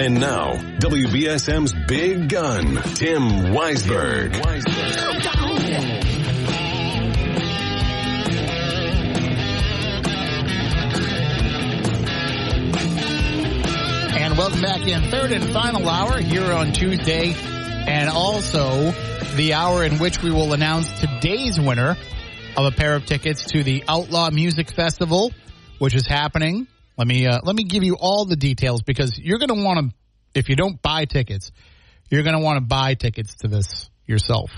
And now, WBSM's big gun, Tim Weisberg. And welcome back in third and final hour here on Tuesday, and also the hour in which we will announce today's winner of a pair of tickets to the Outlaw Music Festival, which is happening. Let me uh, let me give you all the details because you're going to want to, if you don't buy tickets, you're going to want to buy tickets to this yourself.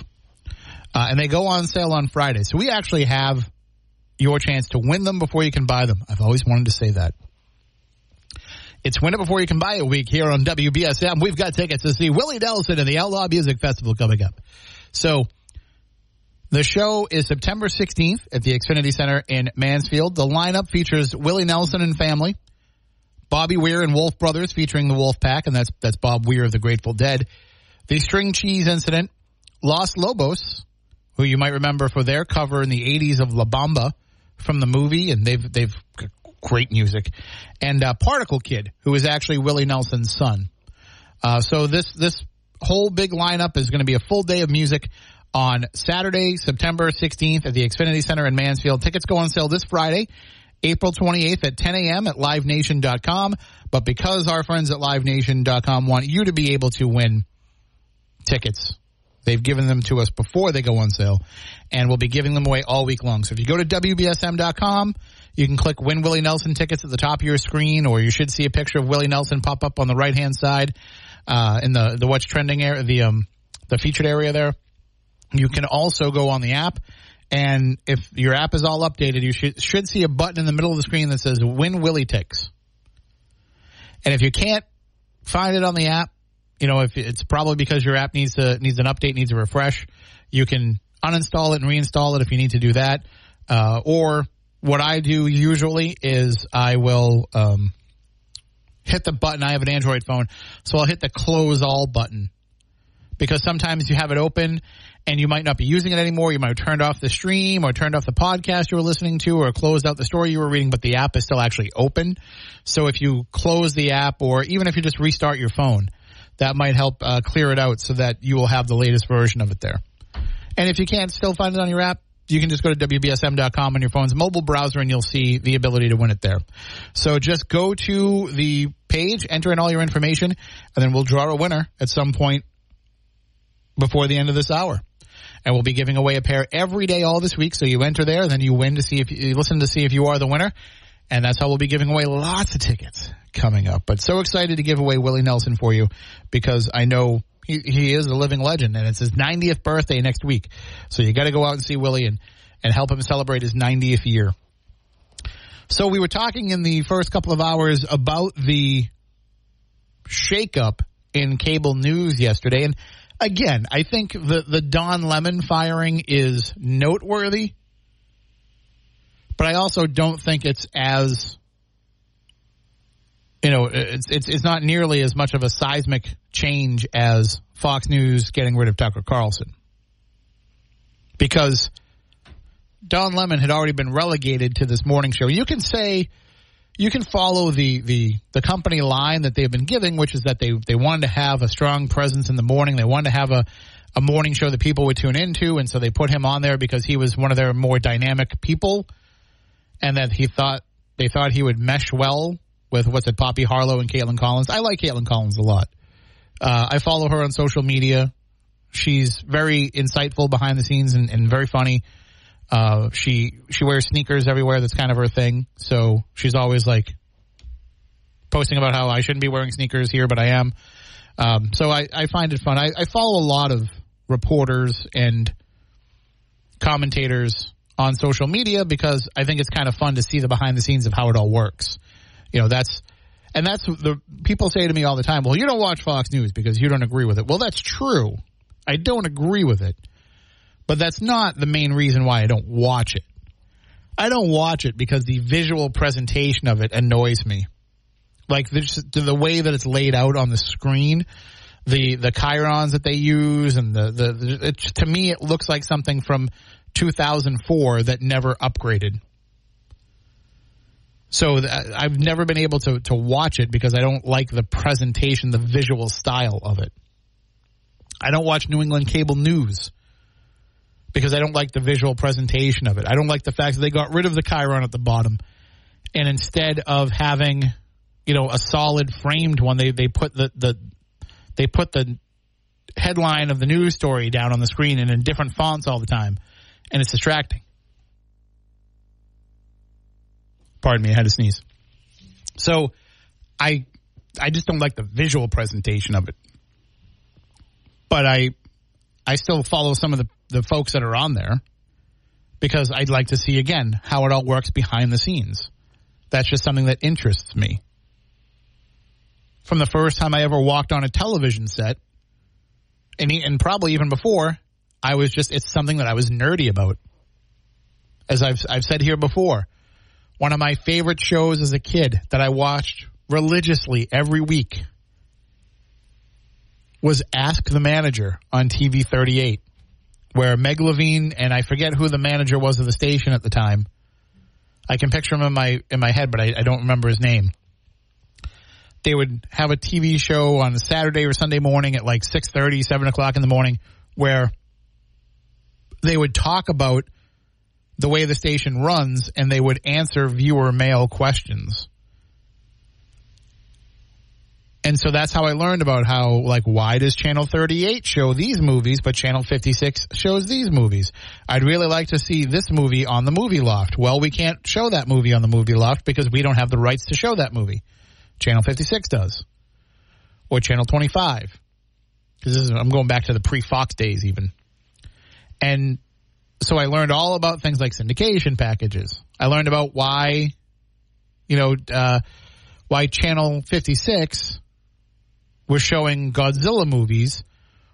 Uh, and they go on sale on Friday, so we actually have your chance to win them before you can buy them. I've always wanted to say that. It's Win It Before You Can Buy It week here on WBSM. We've got tickets to see Willie Nelson and the Outlaw Music Festival coming up. So the show is September 16th at the Xfinity Center in Mansfield. The lineup features Willie Nelson and family, Bobby Weir and Wolf Brothers featuring the Wolf Pack, and that's that's Bob Weir of the Grateful Dead. The String Cheese Incident, Los Lobos, who you might remember for their cover in the 80s of La Bamba from the movie, and they've they've great music, and uh, Particle Kid, who is actually Willie Nelson's son. Uh, so this this whole big lineup is going to be a full day of music on Saturday, September 16th at the Xfinity Center in Mansfield. Tickets go on sale this Friday, April 28th at 10 a.m. at livenation.com. But because our friends at livenation.com want you to be able to win tickets, they've given them to us before they go on sale, and we'll be giving them away all week long. So if you go to WBSM.com, you can click Win Willie Nelson tickets at the top of your screen, or you should see a picture of Willie Nelson pop up on the right hand side uh, in the the what's trending area, the um the featured area there. You can also go on the app, and if your app is all updated, you should should see a button in the middle of the screen that says Win Willie Ticks. And if you can't find it on the app, you know if it's probably because your app needs to needs an update, needs a refresh. You can uninstall it and reinstall it if you need to do that. Uh, or what I do usually is I will um, hit the button. I have an Android phone, so I'll hit the close all button because sometimes you have it open and you might not be using it anymore. You might have turned off the stream or turned off the podcast you were listening to or closed out the story you were reading, but the app is still actually open. So if you close the app or even if you just restart your phone, that might help uh, clear it out so that you will have the latest version of it there. And if you can't still find it on your app, you can just go to WBSM.com on your phone's mobile browser and you'll see the ability to win it there. So just go to the page, enter in all your information, and then we'll draw a winner at some point before the end of this hour. And we'll be giving away a pair every day all this week. So you enter there, then you win to see if you listen to see if you are the winner. And that's how we'll be giving away lots of tickets coming up. But so excited to give away Willie Nelson for you because I know he, he is a living legend and it's his 90th birthday next week. So you got to go out and see Willie and, and help him celebrate his 90th year. So we were talking in the first couple of hours about the shakeup in cable news yesterday. And again, I think the, the Don Lemon firing is noteworthy, but I also don't think it's as you know, it's, it's it's not nearly as much of a seismic change as Fox News getting rid of Tucker Carlson, because Don Lemon had already been relegated to this morning show. You can say, you can follow the the the company line that they've been giving, which is that they they wanted to have a strong presence in the morning. They wanted to have a a morning show that people would tune into, and so they put him on there because he was one of their more dynamic people, and that he thought they thought he would mesh well with what's it, Poppy Harlow and Kaitlan Collins. I like Kaitlan Collins a lot. Uh, I follow her on social media. She's very insightful behind the scenes and, and very funny. Uh, she she wears sneakers everywhere. That's kind of her thing. So she's always like posting about how I shouldn't be wearing sneakers here, but I am. Um, so I, I find it fun. I, I follow a lot of reporters and commentators on social media because I think it's kind of fun to see the behind the scenes of how it all works. You know, that's and that's the people say to me all the time, "Well, you don't watch Fox News because you don't agree with it." Well, that's true. I don't agree with it. But that's not the main reason why I don't watch it. I don't watch it because the visual presentation of it annoys me. Like the, the way that it's laid out on the screen, the the chyrons that they use, and the the it, to me it looks like something from 2004 that never upgraded. So th- I've never been able to to watch it because I don't like the presentation, the visual style of it. I don't watch New England cable news because I don't like the visual presentation of it. I don't like the fact that they got rid of the chyron at the bottom and instead of having, you know, a solid framed one, they they put the the they put the headline of the news story down on the screen and in different fonts all the time, and it's distracting. Pardon me, I had to sneeze. So, I I just don't like the visual presentation of it. But I I still follow some of the, the folks that are on there because I'd like to see again how it all works behind the scenes. That's just something that interests me. From the first time I ever walked on a television set, and, and probably even before, I was just, it's something that I was nerdy about. As I've, I've said here before, one of my favorite shows as a kid that I watched religiously every week was Ask the Manager on TV 38, where Meg Levine and I forget who the manager was of the station at the time. I can picture him in my in my head, but I, I don't remember his name. They would have a TV show on Saturday or Sunday morning at like 6.30, 7 o'clock in the morning, where they would talk about the way the station runs and they would answer viewer mail questions. And so that's how I learned about how, like, why does Channel 38 show these movies, but Channel 56 shows these movies? I'd really like to see this movie on the movie loft. Well, we can't show that movie on the movie loft because we don't have the rights to show that movie. Channel 56 does. Or Channel 25. Because I'm going back to the pre-Fox days even. And so I learned all about things like syndication packages. I learned about why, you know, uh, why Channel 56 was showing Godzilla movies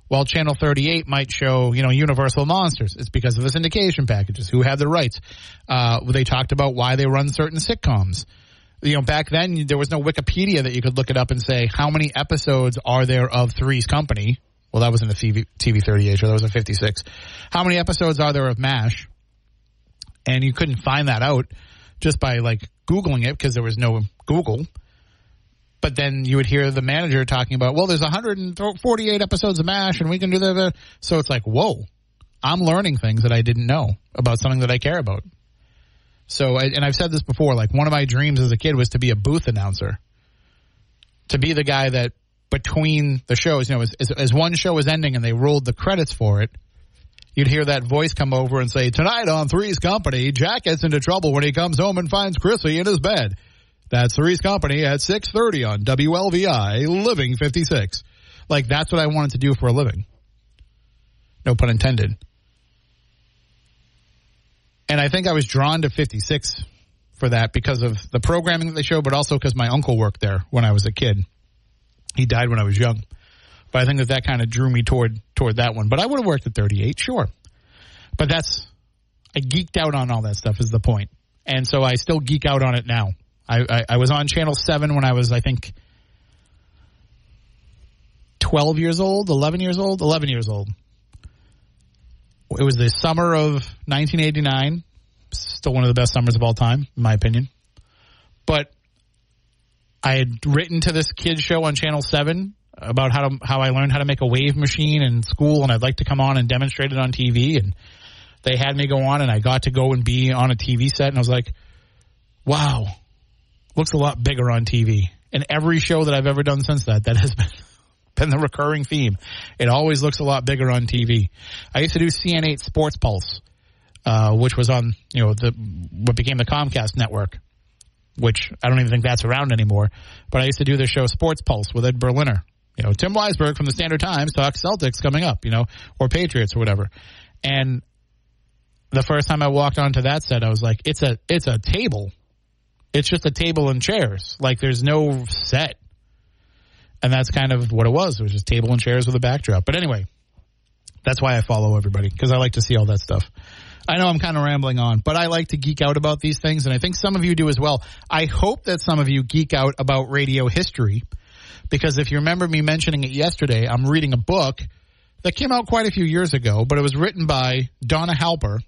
while Channel 38 might show, you know, Universal Monsters. It's because of the syndication packages. Who had the rights? Uh, they talked about why they run certain sitcoms. You know, back then there was no Wikipedia that you could look it up and say how many episodes are there of Three's Company. Well, that was in the TV, TV 38 show. That was in 56. How many episodes are there of MASH? And you couldn't find that out just by like Googling it because there was no Google but then you would hear the manager talking about, well, there's 148 episodes of MASH and we can do that. So it's like, whoa, I'm learning things that I didn't know about something that I care about. So, and I've said this before, like one of my dreams as a kid was to be a booth announcer, to be the guy that between the shows, you know, as, as, one show was ending and they rolled the credits for it, you'd hear that voice come over and say, tonight on Three's Company, Jack gets into trouble when he comes home and finds Chrissy in his bed. That's Three's Company at 630 on WLVI, Living 56. Like, that's what I wanted to do for a living. No pun intended. And I think I was drawn to 56 for that because of the programming that they show, but also because my uncle worked there when I was a kid. He died when I was young. But I think that that kind of drew me toward toward that one. But I would have worked at 38, sure. But that's I geeked out on all that stuff is the point. And so I still geek out on it now. I, I, I was on Channel 7 when I was, I think, 12 years old, 11 years old, 11 years old. It was the summer of 1989. Still one of the best summers of all time, in my opinion. But I had written to this kid show on Channel 7 about how to, how I learned how to make a wave machine in school, and I'd like to come on and demonstrate it on TV. And they had me go on, and I got to go and be on a TV set, and I was like, wow, looks a lot bigger on TV. And every show that I've ever done since that, that has been been the recurring theme. It always looks a lot bigger on TV. I used to do CN8 Sports Pulse, uh, which was on you know the what became the Comcast network, which I don't even think that's around anymore. But I used to do the show Sports Pulse with Ed Berliner. You know, Tim Weisberg from the Standard Times talks Celtics coming up, you know, or Patriots or whatever. And the first time I walked onto that set, I was like, it's a it's a table it's just a table and chairs. Like there's no set. And that's kind of what it was. It was just table and chairs with a backdrop. But anyway, That's why I follow everybody because I like to see all that stuff. I know I'm kind of rambling on, but I like to geek out about these things, and I think some of you do as well. I hope that some of you geek out about radio history because if you remember me mentioning it yesterday, I'm reading a book that came out quite a few years ago, but it was written by Donna Halper,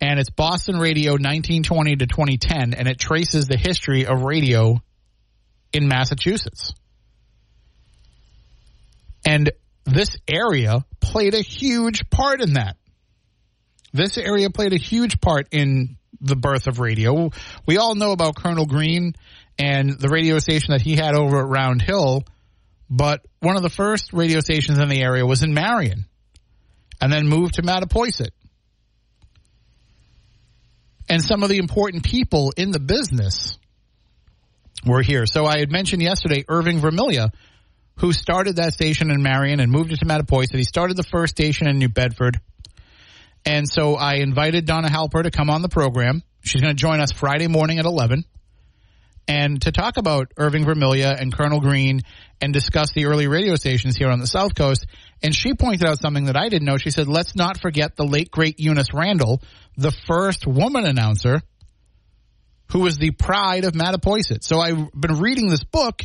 and it's Boston Radio 1920 to 2010, and it traces the history of radio in Massachusetts. And this area played a huge part in that. This area played a huge part in the birth of radio. We all know about Colonel Green and the radio station that he had over at Round Hill, but one of the first radio stations in the area was in Marion and then moved to Mattapoisett. And some of the important people in the business were here. So I had mentioned yesterday Irving Vermilya, who started that station in Marion and moved it to Mattapoisett. He started the first station in New Bedford. And so I invited Donna Halper to come on the program. She's going to join us Friday morning at 11 and to talk about Irving Vermilya and Colonel Green and discuss the early radio stations here on the South Coast. And she pointed out something that I didn't know. She said, let's not forget the late great Eunice Randall, the first woman announcer who was the pride of Mattapoisett. So I've been reading this book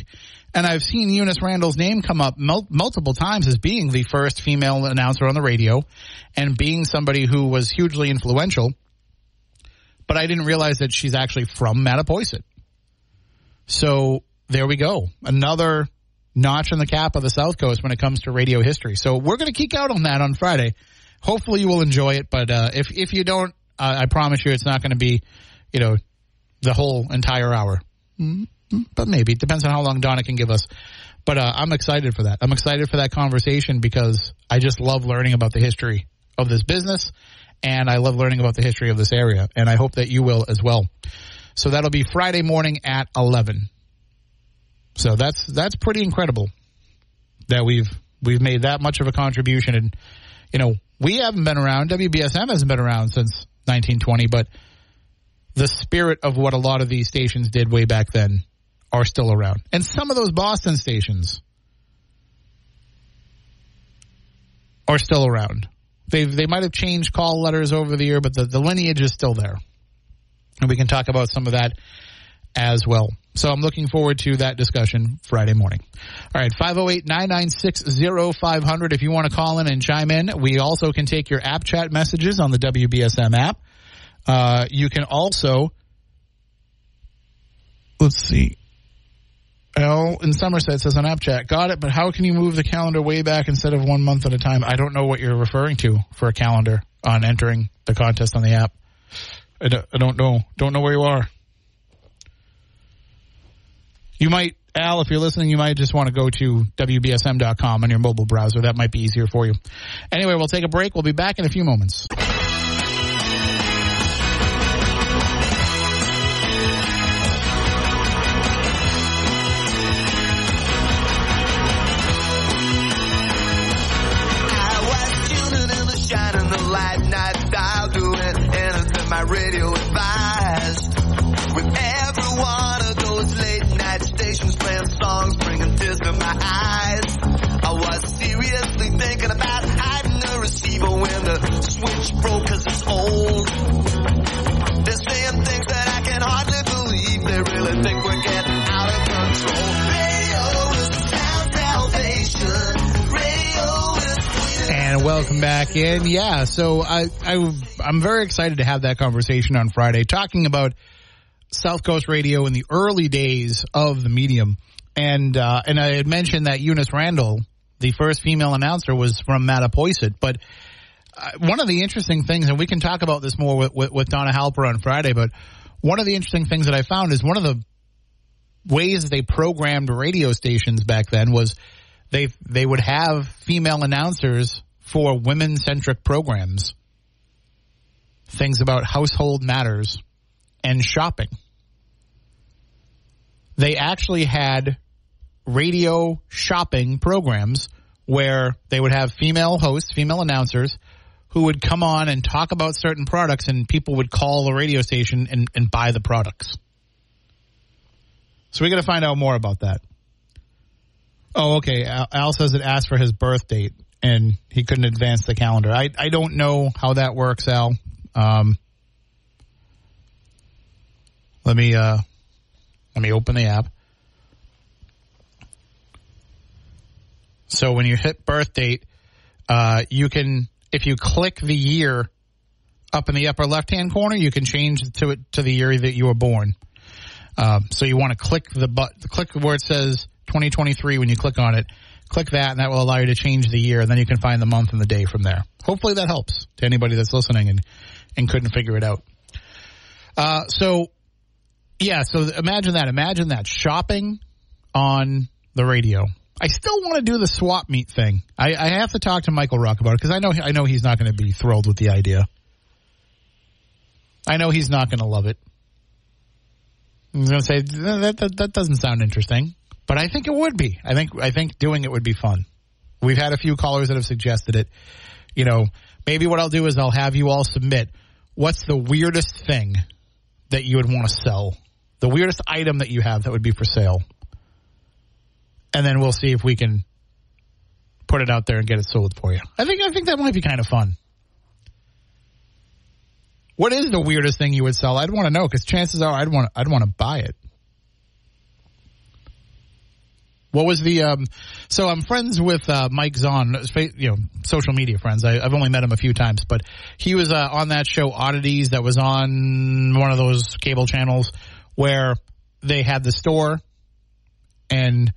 and I've seen Eunice Randall's name come up mul- multiple times as being the first female announcer on the radio and being somebody who was hugely influential. But I didn't realize that she's actually from Mattapoisett. So there we go. Another notch on the cap of the South Coast when it comes to radio history. So we're going to geek out on that on Friday. Hopefully you will enjoy it. But uh, if if you don't, uh, I promise you it's not going to be, you know, the whole entire hour. Mm-hmm. But maybe it depends on how long Donna can give us. But uh, I'm excited for that. I'm excited for that conversation because I just love learning about the history of this business, and I love learning about the history of this area. And I hope that you will as well. So that'll be Friday morning at 11. So that's that's pretty incredible that we've we've made that much of a contribution and you know, we haven't been around, WBSM hasn't been around since 1920, but the spirit of what a lot of these stations did way back then are still around. And some of those Boston stations are still around. They they might have changed call letters over the year, but the, the lineage is still there. And we can talk about some of that as well. So I'm looking forward to that discussion Friday morning. All right, 508-996-0500 if you want to call in and chime in. We also can take your app chat messages on the WBSM app. Uh, you can also, let's see, L in Somerset says on app chat, got it, but how can you move the calendar way back instead of one month at a time? I don't know what you're referring to for a calendar on entering the contest on the app. I don't, I don't know. Don't know where you are. You might, Al, if you're listening, you might just want to go to WBSM.com on your mobile browser. That might be easier for you. Anyway, we'll take a break. We'll be back in a few moments. radio advised. With when the switch broke cause it's old. They're saying things that I can hardly believe. They really think we're getting out of control. And welcome back in. Yeah, so I, I I'm very excited to have that conversation on Friday, talking about South Coast Radio in the early days of the medium, and uh, and I had mentioned that Eunice Randall, the first female announcer, was from Mattapoisett. But uh, one of the interesting things, and we can talk about this more with, with, with Donna Halper on Friday, but one of the interesting things that I found is one of the ways they programmed radio stations back then was they they would have female announcers for women centric programs, things about household matters and shopping. They actually had radio shopping programs where they would have female hosts, female announcers who would come on and talk about certain products and people would call the radio station and, and buy the products. So we got to find out more about that. Oh, okay. Al, says it asked for his birth date. and he couldn't advance the calendar. I I don't know how that works, Al. Um, let me uh, let me open the app. So when you hit birth date, uh, you can if you click the year up in the upper left hand corner, you can change to it to the year that you were born. Um, so you want to click the but click where it says 2023 when you click on it. Click that, and that will allow you to change the year, and then you can find the month and the day from there. Hopefully, that helps to anybody that's listening and and couldn't figure it out. Uh, so yeah, so imagine that. Imagine that shopping on the radio. I still want to do the swap meet thing. I, I have to talk to Michael Rock about it because I know I know he's not going to be thrilled with the idea. I know he's not going to love it. He's going to say that, that that doesn't sound interesting, but I think it would be. I think I think doing it would be fun. We've had a few callers that have suggested it. You know, maybe what I'll do is I'll have you all submit what's the weirdest thing that you would want to sell, the weirdest item that you have that would be for sale, and then we'll see if we can put it out there and get it sold for you. I think I think that might be kind of fun. What is the weirdest thing you would sell? I'd want to know because chances are I'd want I'd want to buy it. What was the um? So I'm friends with uh, Mike Zohn, you know, social media friends. I, have only met him a few times, but he was uh, on that show Oddities that was on one of those cable channels where they had the store and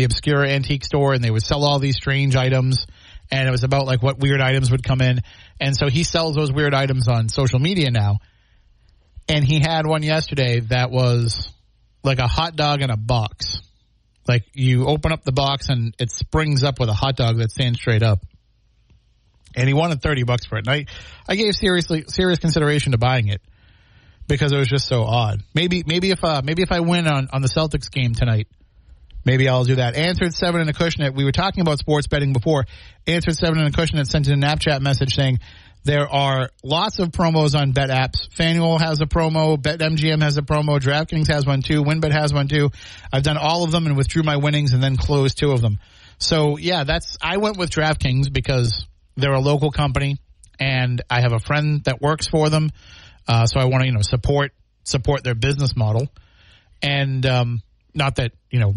the obscure antique store, and they would sell all these strange items. And it was about like what weird items would come in, and so he sells those weird items on social media now. And he had one yesterday that was like a hot dog in a box like you open up the box and it springs up with a hot dog that stands straight up. And he wanted 30 bucks for it. And I, I gave seriously, serious consideration to buying it because it was just so odd. Maybe, maybe if, uh, maybe if I win on, on the Celtics game tonight, maybe I'll do that. Answered seven in a cushion. We were talking about sports betting before. Answered seven in a cushion and sent in a Snapchat message saying, there are lots of promos on bet apps. FanDuel has a promo. BetMGM has a promo. DraftKings has one too. WynnBET has one too. I've done all of them and withdrew my winnings and then closed two of them. So yeah, that's, I went with DraftKings because they're a local company and I have a friend that works for them. Uh, so I want to, you know, support, support their business model. And, um, not that, you know,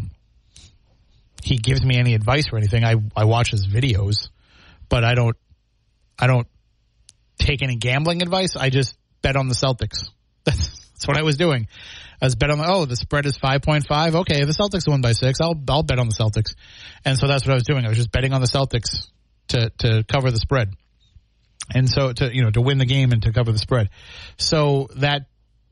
he gives me any advice or anything. I, I watch his videos, but I don't, I don't take any gambling advice. I just bet on the Celtics. That's, that's what I was doing. I was bet on the, oh, the spread is 5.5. Okay, the Celtics won by six. I'll, I'll bet on the Celtics. And so that's what I was doing. I was just betting on the Celtics to, to cover the spread. And so to, you know, to win the game and to cover the spread. So that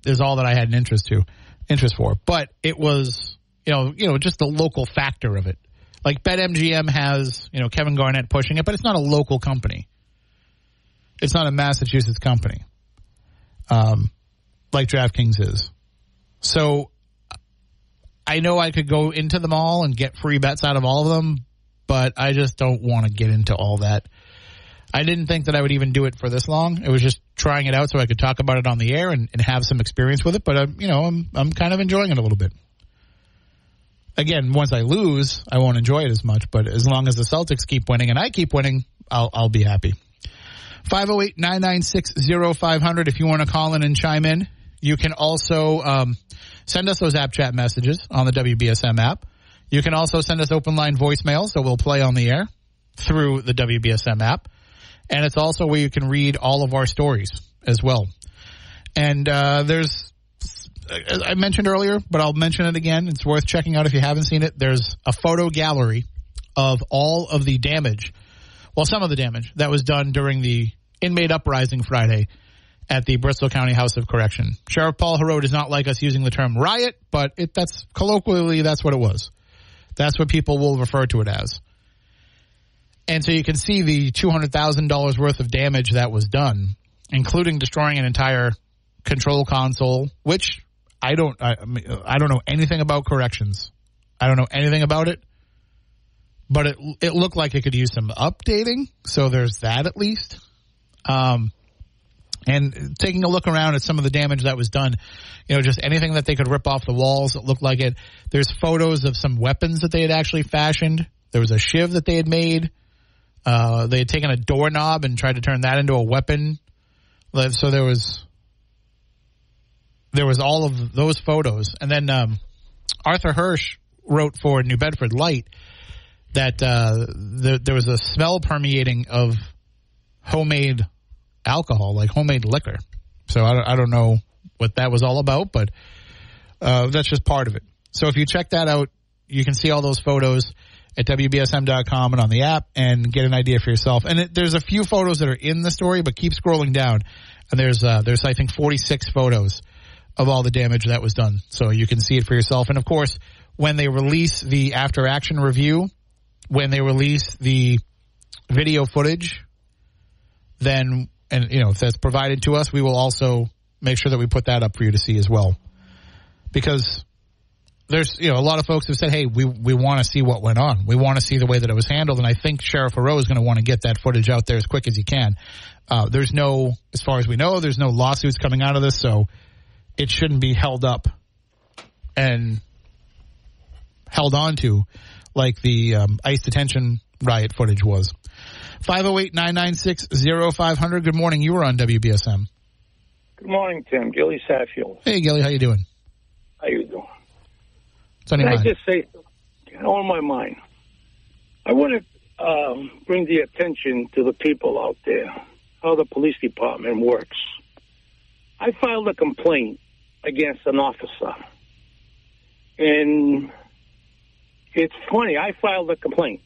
is all that I had an interest to, interest for. But it was, you know, you know, just the local factor of it. Like BetMGM has, you know, Kevin Garnett pushing it, but it's not a local company. It's not a Massachusetts company, um, like DraftKings is. So I know I could go into them all and get free bets out of all of them, but I just don't want to get into all that. I didn't think that I would even do it for this long. It was just trying it out so I could talk about it on the air and, and have some experience with it. But I'm, you know, I'm I'm kind of enjoying it a little bit. Again, once I lose, I won't enjoy it as much. But as long as the Celtics keep winning and I keep winning, I'll I'll be happy. 508 996 0500 if you want to call in and chime in. You can also um, send us those app chat messages on the WBSM app. You can also send us open line voicemails that we'll play on the air through the WBSM app. And it's also where you can read all of our stories as well. And uh, there's, I mentioned earlier, but I'll mention it again. It's worth checking out if you haven't seen it. There's a photo gallery of all of the damage well, some of the damage that was done during the inmate uprising Friday at the Bristol County House of Correction. Sheriff Paul Heroux does not like us using the term riot, but it, that's colloquially that's what it was. That's what people will refer to it as. And so you can see the $200,000 worth of damage that was done, including destroying an entire control console, which I don't, I, I don't know anything about corrections. I don't know anything about it but it it looked like it could use some updating. So there's that at least. Um, and taking a look around at some of the damage that was done, you know, just anything that they could rip off the walls that looked like it. There's photos of some weapons that they had actually fashioned. There was a shiv that they had made. Uh, they had taken a doorknob and tried to turn that into a weapon. So there was there was all of those photos, and then um, Arthur Hirsch wrote for New Bedford Light that uh, the, there was a smell permeating of homemade alcohol, like homemade liquor. So I don't, I don't know what that was all about, but uh, that's just part of it. So if you check that out, you can see all those photos at WBSM.com and on the app and get an idea for yourself. And it, there's a few photos that are in the story, but keep scrolling down. And there's, uh, there's, I think, 46 photos of all the damage that was done. So you can see it for yourself. And of course, when they release the after action review, when they release the video footage, then, and you know, if that's provided to us, we will also make sure that we put that up for you to see as well. Because there's, you know, a lot of folks have said, hey, we, we want to see what went on. We want to see the way that it was handled. And I think Sheriff Heroux is going to want to get that footage out there as quick as he can. Uh, there's no, as far as we know, there's no lawsuits coming out of this. So it shouldn't be held up and held on to like the um, ICE detention riot footage was. 508-996-0500. Good morning. You were on WBSM. Good morning, Tim. Gilly Saffield. Hey, Gilly. How you doing? How you doing? What's on Can I mind? just say, on my mind, I want to um, bring the attention to the people out there, how the police department works. I filed a complaint against an officer. And it's funny, I filed a complaint.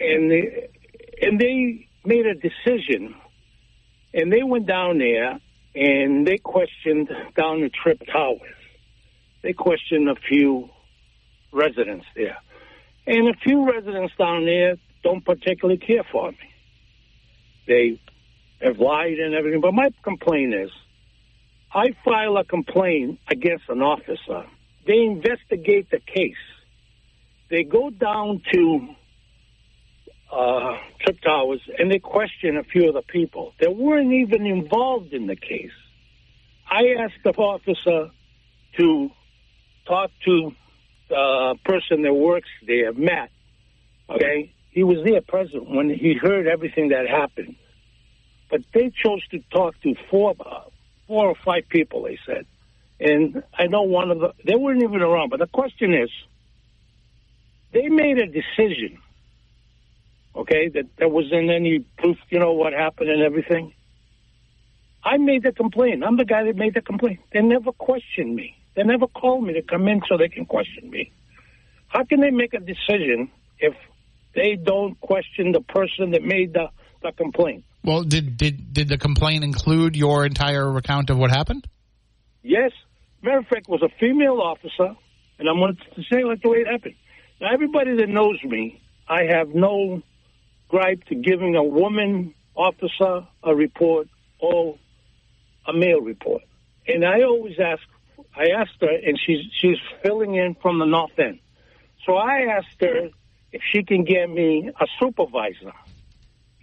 And they, and they made a decision. And they went down there and they questioned down the Tripp Towers. They questioned a few residents there. And a few residents down there don't particularly care for me. They have lied and everything. But my complaint is I file a complaint against an officer. They investigate the case. They go down to uh, Tripp Towers and they question a few of the people that weren't even involved in the case. I asked the officer to talk to the person that works there, Matt. Okay, he was there present when he heard everything that happened, but they chose to talk to four, four or five people. They said, and I know one of the they weren't even around. But the question is, they made a decision. Okay, that there wasn't any proof. You know what happened and everything. I made the complaint. I'm the guy that made the complaint. They never questioned me. They never called me to come in so they can question me. How can they make a decision if they don't question the person that made the, the complaint? Well, did, did, did the complaint include your entire account of what happened? Yes. Matter of fact, was a female officer, and I'm going to say like the way it happened. Now, everybody that knows me, I have no gripe to giving a woman officer a report or a male report. And I always ask, I asked her, and she's she's filling in from the north end. So I asked her if she can get me a supervisor.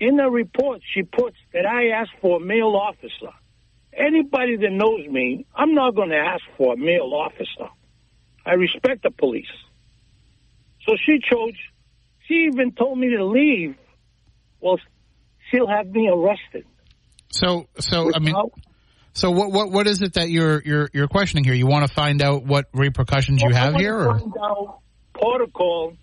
In the report, she puts that I asked for a male officer. Anybody that knows me, I'm not going to ask for a male officer. I respect the police. So she chose, she even told me to leave. Well, she'll have me arrested. So, so I mean, so what, what, what is it that you're, you're, you're questioning here? You want to find out what repercussions you Well, I have here, or find out protocol.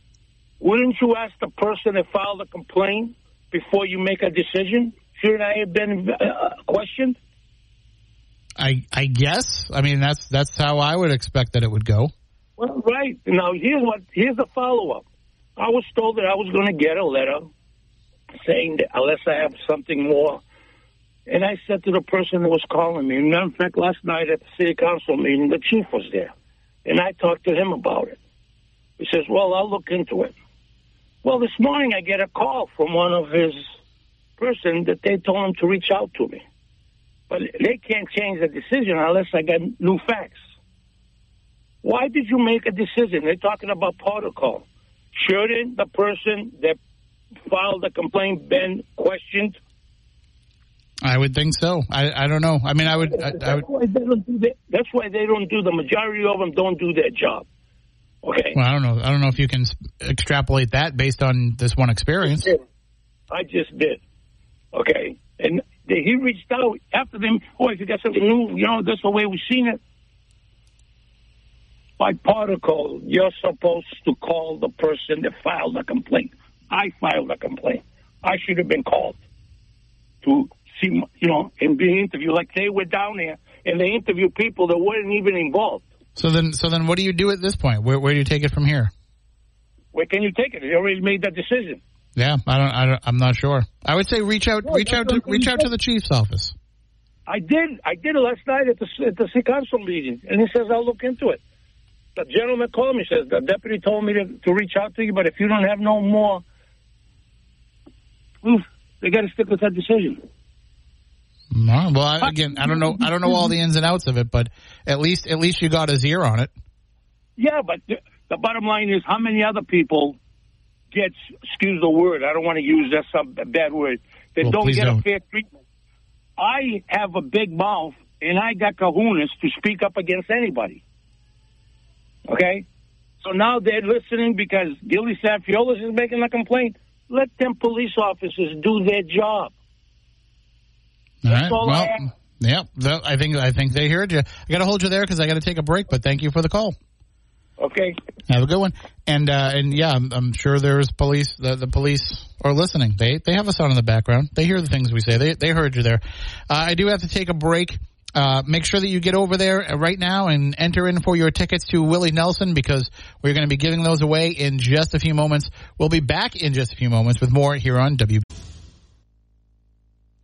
Wouldn't you ask the person that filed the complaint before you make a decision? Shouldn't I have been uh, questioned? I, I guess. I mean, that's that's how I would expect that it would go. Well, right. Now, here's what. Here's the follow up. I was told that I was going to get a letter saying that unless I have something more. And I said to the person that was calling me, matter of fact, last night at the city council meeting, the chief was there. And I talked to him about it. He says, well, I'll look into it. Well, this morning I get a call from one of his person that they told him to reach out to me. But they can't change the decision unless I get new facts. Why did you make a decision? They're talking about protocol. Shouldn't the person that filed the complaint been questioned? I would think so. I, I don't know. I mean, I would, I, I That's why they don't do that. That's why they don't do. The majority of them don't do their job. Okay. Well, I don't know. I don't know if you can extrapolate that based on this one experience. I just did. Okay, and he reached out after them. Oh, if you got something new, you know, that's the way we've seen it. By protocol, you're supposed to call the person that filed the complaint. I filed a complaint. I should have been called to see, you know, and be interviewed. Like they were down there and they interviewed people that weren't even involved. So then, so then, what do you do at this point? Where, where do you take it from here? Where can you take it? You already made that decision. Yeah, I don't, I don't I'm not sure. I would say reach out, Well, reach out to reach out to the chief's office. I did. I did it last night at the at the city council meeting, and he says I'll look into it. The gentleman called me. Says the deputy told me to, to reach out to you, but if you don't have no more, oof, they got to stick with that decision. No, well, I, again, I don't know, I don't know all the ins and outs of it, but at least, at least you got his ear on it. Yeah, but the, the bottom line is how many other people get, excuse the word, I don't want to use that some uh, bad word, that Well, don't get a don't. fair treatment. I have a big mouth and I got kahunas to speak up against anybody. Okay? So now they're listening because Gilly Safiolis is making a complaint. Let them police officers do their job. All right. well, yep. yeah, I think, I think they heard you. I got to hold you there because I got to take a break. But thank you for the call. Okay? Have a good one. And uh, and yeah, I'm, I'm sure there's police. The, the police are listening. They they have us on in the background. They hear the things we say. They they heard you there. Uh, I do have to take a break. Uh, make sure that you get over there uh, right now and enter in for your tickets to Willie Nelson because we're going to be giving those away in just a few moments. We'll be back in just a few moments with more here on WB.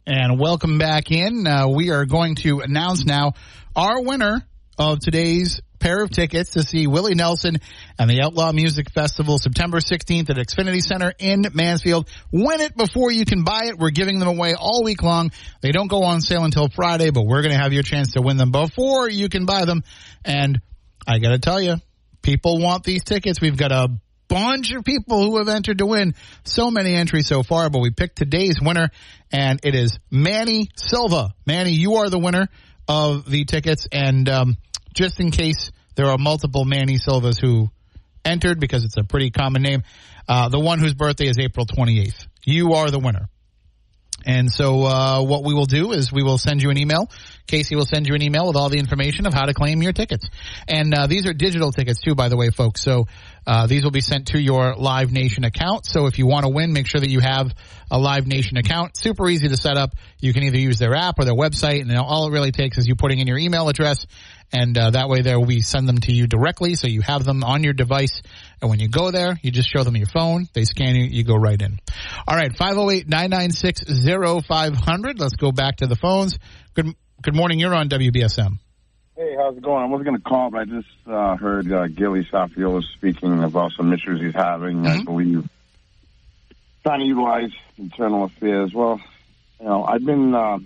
And welcome back in. Uh, we are going to announce now our winner of today's pair of tickets to see Willie Nelson and the Outlaw Music Festival September 16th at Xfinity Center in Mansfield. Win it before you can buy it. We're giving them away all week long. They don't go on sale until Friday, but we're going to have your chance to win them before you can buy them. And I got to tell you, people want these tickets. We've got a bunch of people who have entered to win. So many entries so far, but we picked today's winner, and it is Manny Silva. Manny, you are the winner of the tickets, and um, just in case there are multiple Manny Silvas who entered, because it's a pretty common name, uh, the one whose birthday is April 28th. You are the winner. And so, uh, what we will do is we will send you an email. Casey will send you an email with all the information of how to claim your tickets. And, uh, these are digital tickets too, by the way, folks. So, uh, these will be sent to your Live Nation account. So if you want to win, make sure that you have a Live Nation account. Super easy to set up. You can either use their app or their website. And all it really takes is you putting in your email address. And, uh, that way there we send them to you directly. So you have them on your device. And when you go there, you just show them your phone. They scan you. You go right in. All right. 508-996-0500. Let's go back to the phones. Good, good morning. You're on WBSM. Hey, how's it going? I wasn't going to call, but I just uh, heard uh, Gilly Safiola speaking about some issues he's having, I Mhm. believe, trying to utilize internal affairs. Well, you know, I've been, uh,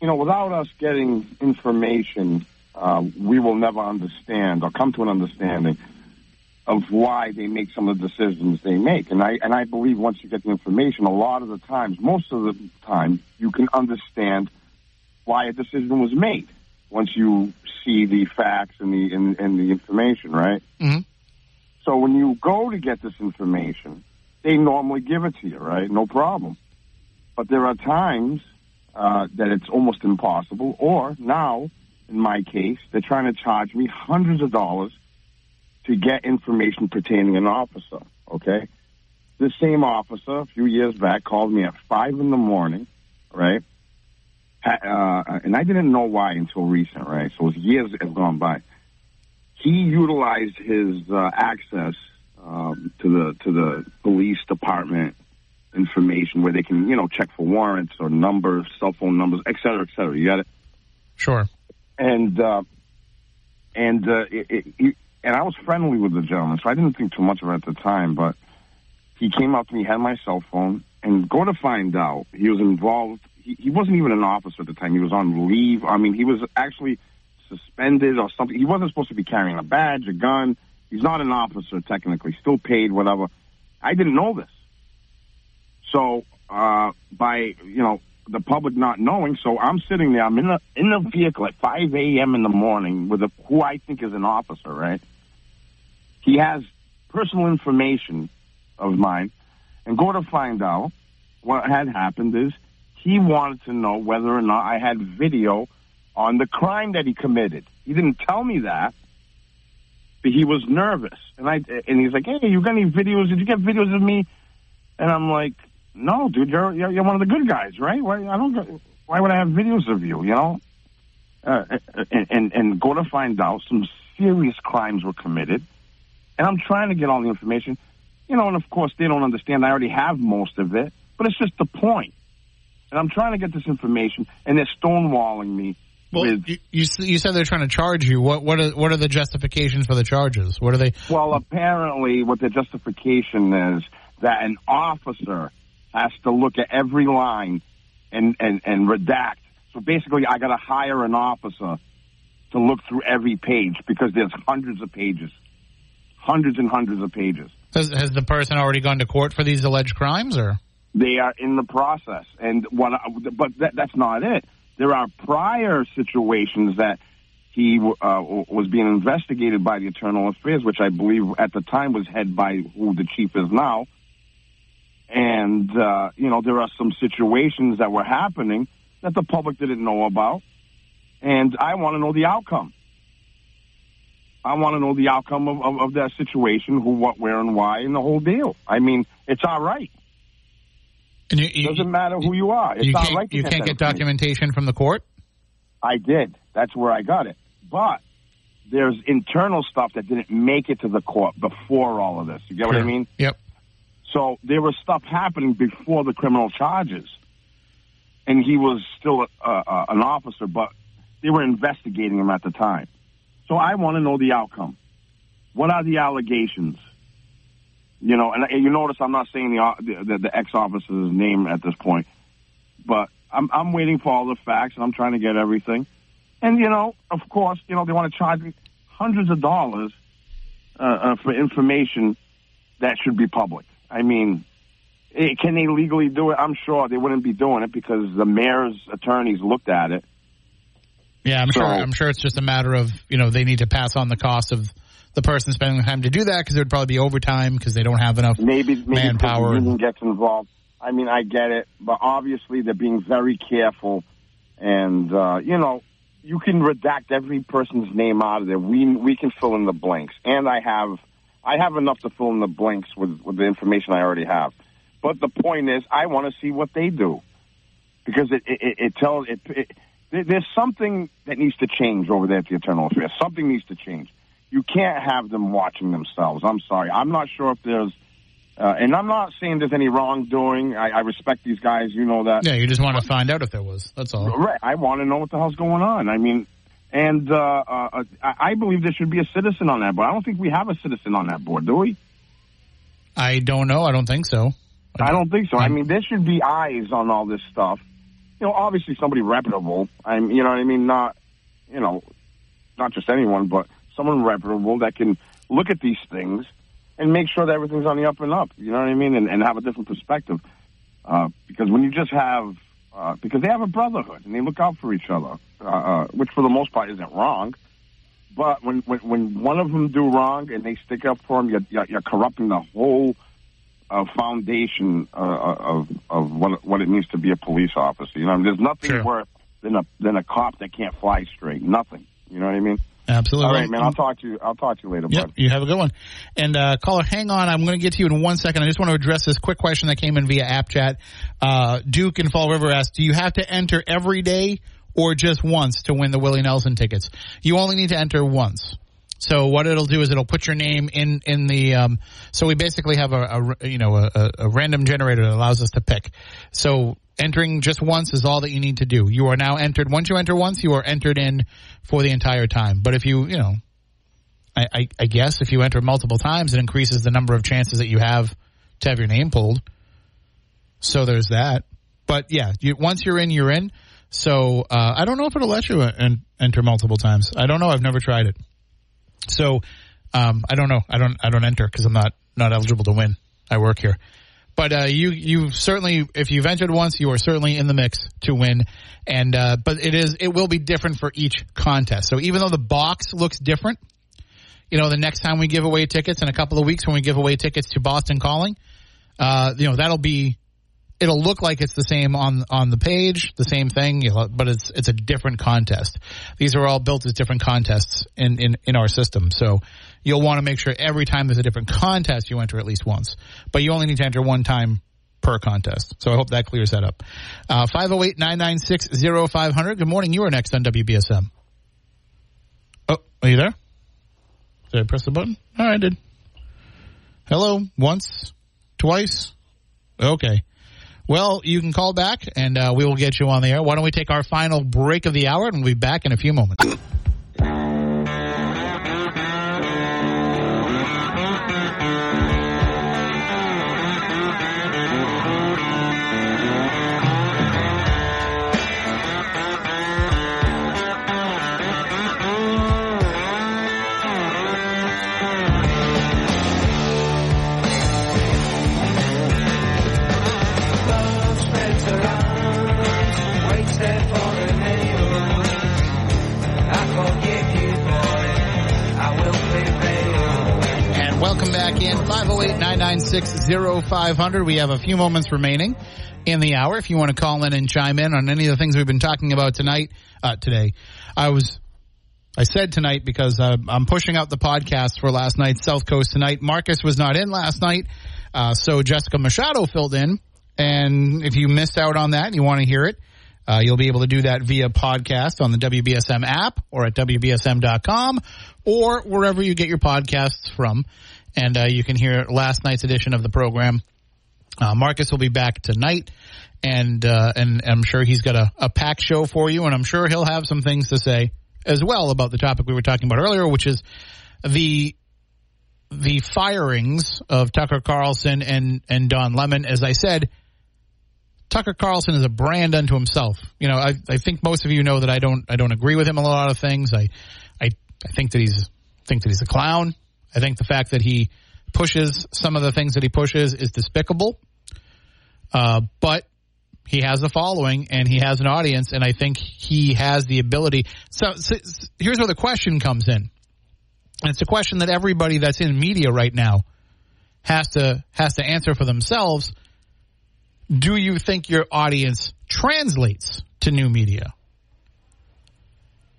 you know, without us getting information, uh, we will never understand or come to an understanding of why they make some of the decisions they make. And I and I believe once you get the information, a lot of the times, most of the time, you can understand why a decision was made once you see the facts and the and, and the information, right? Mhm. So when you go to get this information, they normally give it to you, right? No problem. But there are times uh, that it's almost impossible. Or now, in my case, they're trying to charge me hundreds of dollars to get information pertaining an officer. Okay, The same officer a few years back called me at five in the morning, right? Uh, and I didn't know why until recent, right? So years have gone by. He utilized his uh, access um, to the to the police department information where they can, you know, check for warrants or numbers, cell phone numbers, et cetera, et cetera. You got it? Sure. And uh, and uh, it, it, he, and I was friendly with the gentleman, so I didn't think too much of it at the time. But he came up to me, had my cell phone, and go to find out, he was involved. He, he wasn't even an officer at the time; he was on leave. I mean, he was actually suspended or something. He wasn't supposed to be carrying a badge, a gun. He's not an officer technically, still paid, whatever. I didn't know this. So uh, by you know the public not knowing, so I'm sitting there. I'm in the in the vehicle at 5 a.m. in the morning with a, who I think is an officer. Right? He has personal information of mine, and go to find out what had happened is he wanted to know whether or not I had video on the crime that he committed. He didn't tell me that, but he was nervous, and I and he's like, "Hey, you got any videos? Did you get videos of me?" And I'm like, "No, dude, you're you're, you're one of the good guys, right? Why I don't why would I have videos of you? You know?" Uh, and, and and go to find out some serious crimes were committed, and I'm trying to get all the information, you know. And of course, they don't understand. I already have most of it, but it's just the point. And I'm trying to get this information, and they're stonewalling me Well, with you, you you said they're trying to charge you. What what are what are the justifications for the charges? What are they? Well, apparently, what the justification is that an officer has to look at every line and, and, and redact. So basically, I got to hire an officer to look through every page because there's hundreds of pages, hundreds and hundreds of pages. Has, has the person already gone to court for these alleged crimes, or They are in the process, and what? I, but that, that's not it. There are prior situations that he uh, was being investigated by the Internal Affairs, which I believe at the time was head by who the chief is now. And uh, you know, there are some situations that were happening that the public didn't know about, and I want to know the outcome. I want to know the outcome of, of, of that situation, who, what, where, and why, and the whole deal. I mean, it's all right. and you, you, Doesn't matter who you are. It's you all can't right you get can't get documentation from the court? I did. That's where I got it. But there's internal stuff that didn't make it to the court before all of this. You get what I mean? Yep. So there was stuff happening before the criminal charges, and he was still a, uh, an officer, but they were investigating him at the time. So I want to know the outcome. What are the allegations? You know, and, and you notice I'm not saying the the, the, the ex officer's name at this point, but I'm I'm waiting for all the facts and I'm trying to get everything. And you know, of course, you know they want to charge me hundreds of dollars uh, uh, for information that should be public. I mean, eh, can they legally do it? I'm sure they wouldn't be doing it because the mayor's attorneys looked at it. Yeah, I'm sure. I'm sure it's just a matter of you know they need to pass on the cost of the person spending the time to do that because it would probably be overtime because they don't have enough. Maybe maybe Manpower union gets involved. I mean, I get it, but obviously they're being very careful, and uh, you know, you can redact every person's name out of there. We we can fill in the blanks, and I have I have enough to fill in the blanks with with the information I already have. But the point is, I want to see what they do because it it, it, tells it, it. There's something that needs to change over there at the Internal Affairs. Something needs to change. You can't have them watching themselves. I'm sorry. I'm not sure if there's uh, and I'm not saying there's any wrongdoing. I, I respect these guys. You know that. Yeah, you just want to find out if there was. That's all. Right. I want to know what the hell's going on. I mean, and uh, uh, I I believe there should be a citizen on that board. I don't think we have a citizen on that board, do we? I don't know. I don't think so. I don't think so. I mean, there should be eyes on all this stuff. You know, obviously somebody reputable. I'm, you know what I mean? Not, you know, not just anyone, but someone reputable that can look at these things and make sure that everything's on the up and up. You know what I mean? And, and have a different perspective. Uh, because when you just have, uh, because they have a brotherhood and they look out for each other, uh, uh, which for the most part isn't wrong. But when, when, when one of them do wrong and they stick up for them, you're, you're, you're corrupting the whole uh, foundation uh, of of what what it means to be a police officer. You know, there's nothing Sure. worse than a than a cop that can't fly straight. Nothing. You know what I mean? Absolutely. All right, man. I'll talk to you. I'll talk to you later, Yep, bud. you have a good one. And uh, caller, hang on. I'm going to get to you in one second. I just want to address this quick question that came in via app chat. Uh, Duke in Fall River asked, "Do you have to enter every day or just once to win the Willie Nelson tickets? You only need to enter once." So what it'll do is it'll put your name in in the. Um, so we basically have a, a you know a, a- random generator that allows us to pick. So entering just once is all that you need to do. You are now entered. Once you enter once, you are entered in for the entire time. But if you you know I, I, I guess if you enter multiple times, it increases the number of chances that you have to have your name pulled. So there's that. But yeah, you, once you're in, you're in. So uh, I don't know if it'll let you en- enter multiple times. I don't know. I've never tried it. So um, I don't know. I don't. I don't enter because I'm not not eligible to win. I work here. But uh, you you certainly if you've entered once, you are certainly in the mix to win. And uh, but it is it will be different for each contest. So even though the box looks different, you know, the next time we give away tickets in a couple of weeks when we give away tickets to Boston Calling, uh, you know, that'll be it'll look like it's the same on on the page, the same thing, you know, but it's it's a different contest. These are all built as different contests in in, in our system. So you'll want to make sure every time there's a different contest you enter at least once. But you only need to enter one time per contest. So I hope that clears that up. Uh, 508-996-0500. Good morning. You are next on WBSM. Oh, are you there? Did I press the button? All right, I did. Hello, once, twice. Okay. Well, you can call back and uh, we will get you on the air. Why don't we take our final break of the hour and we'll be back in a few moments. 508-996-0500. We have a few moments remaining in the hour. If you want to call in and chime in on any of the things we've been talking about tonight, uh, today, I was, I said tonight because uh, I'm pushing out the podcast for last night's South Coast tonight. Marcus was not in last night, uh, so Jessica Machado filled in. And if you missed out on that and you want to hear it, uh, you'll be able to do that via podcast on the WBSM app or at WBSM.com or wherever you get your podcasts from. And uh, you can hear last night's edition of the program. Uh, Marcus will be back tonight, and uh, and I'm sure he's got a, a packed show for you, and I'm sure he'll have some things to say as well about the topic we were talking about earlier, which is the the firings of Tucker Carlson and and Don Lemon. As I said, Tucker Carlson is a brand unto himself. You know, I, I think most of you know that I don't I don't agree with him on a lot of things. I I, I think that he's think that he's a clown. I think the fact that he pushes some of the things that he pushes is despicable. Uh, but he has a following and he has an audience, and I think he has the ability. So, so here's where the question comes in. And it's a question that everybody that's in media right now has to has to answer for themselves do you think your audience translates to new media?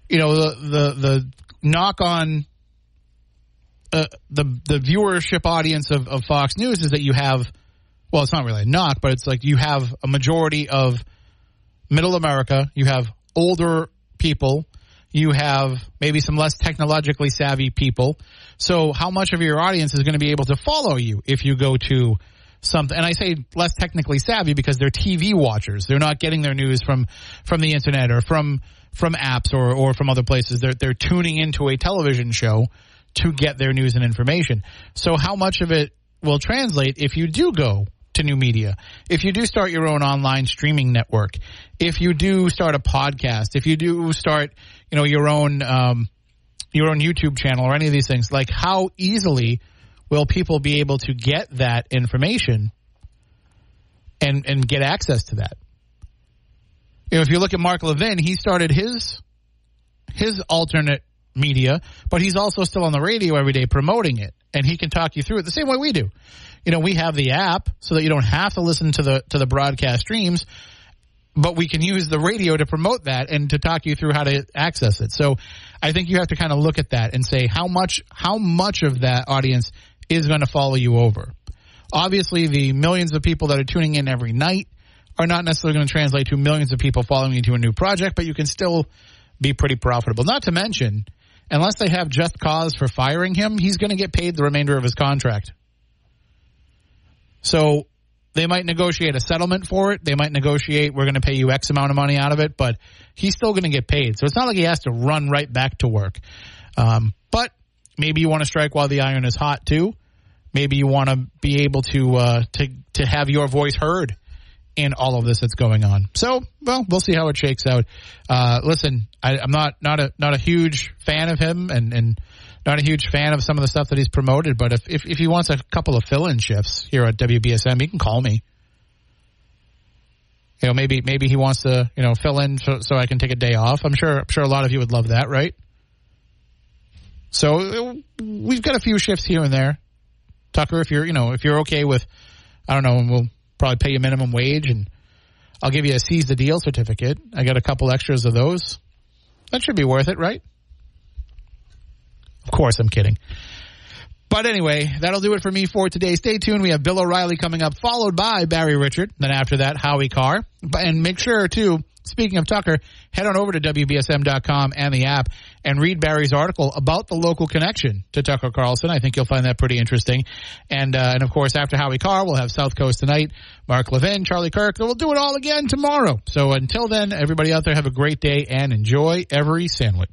You know, the the, the knock on uh, the the viewership audience of, of Fox News is that you have well, it's not really a knock, but it's like you have a majority of middle America, you have older people, you have maybe some less technologically savvy people. So how much of your audience is going to be able to follow you if you go to something and I say less technically savvy because they're TV watchers. They're not getting their news from from the internet or from from apps or or from other places. They're they're tuning into a television show to get their news and information. So how much of it will translate if you do go to new media? If you do start your own online streaming network, if you do start a podcast, if you do start, you know, your own um, your own YouTube channel or any of these things, like how easily will people be able to get that information and and get access to that? You know, if you look at Mark Levin, he started his his alternate media, but he's also still on the radio every day promoting it, and he can talk you through it the same way we do. You know, we have the app so that you don't have to listen to the to the broadcast streams, but we can use the radio to promote that and to talk you through how to access it. So, I think you have to kind of look at that and say how much how much of that audience is going to follow you over. Obviously, the millions of people that are tuning in every night are not necessarily going to translate to millions of people following you to a new project, but you can still be pretty profitable. Not to mention, unless they have just cause for firing him, he's going to get paid the remainder of his contract. So they might negotiate a settlement for it. They might negotiate, we're going to pay you X amount of money out of it, but he's still going to get paid. So it's not like he has to run right back to work. Um, but maybe you want to strike while the iron is hot too. Maybe you want to be able to uh, to to have your voice heard in all of this that's going on. So, well, we'll see how it shakes out. Uh, listen, I, I'm not not a not a huge fan of him, and and not a huge fan of some of the stuff that he's promoted. But if if, if he wants a couple of fill-in shifts here at WBSM, he can call me. You know, maybe maybe he wants to you know fill in so, so I can take a day off. I'm sure I'm sure a lot of you would love that, right? So we've got a few shifts here and there. Tucker, if you're, you know, if you're okay with, I don't know, we'll probably pay you minimum wage, and I'll give you a seize the deal certificate. I got a couple extras of those. That should be worth it, right? Of course, I'm kidding. But anyway, that'll do it for me for today. Stay tuned. We have Bill O'Reilly coming up, followed by Barry Richard. Then after that, Howie Carr. And make sure, too, speaking of Tucker, head on over to WBSM.com and the app and read Barry's article about the local connection to Tucker Carlson. I think you'll find that pretty interesting. And, uh, and of course, after Howie Carr, we'll have South Coast tonight, Mark Levin, Charlie Kirk, and we'll do it all again tomorrow. So until then, everybody out there have a great day and enjoy every sandwich.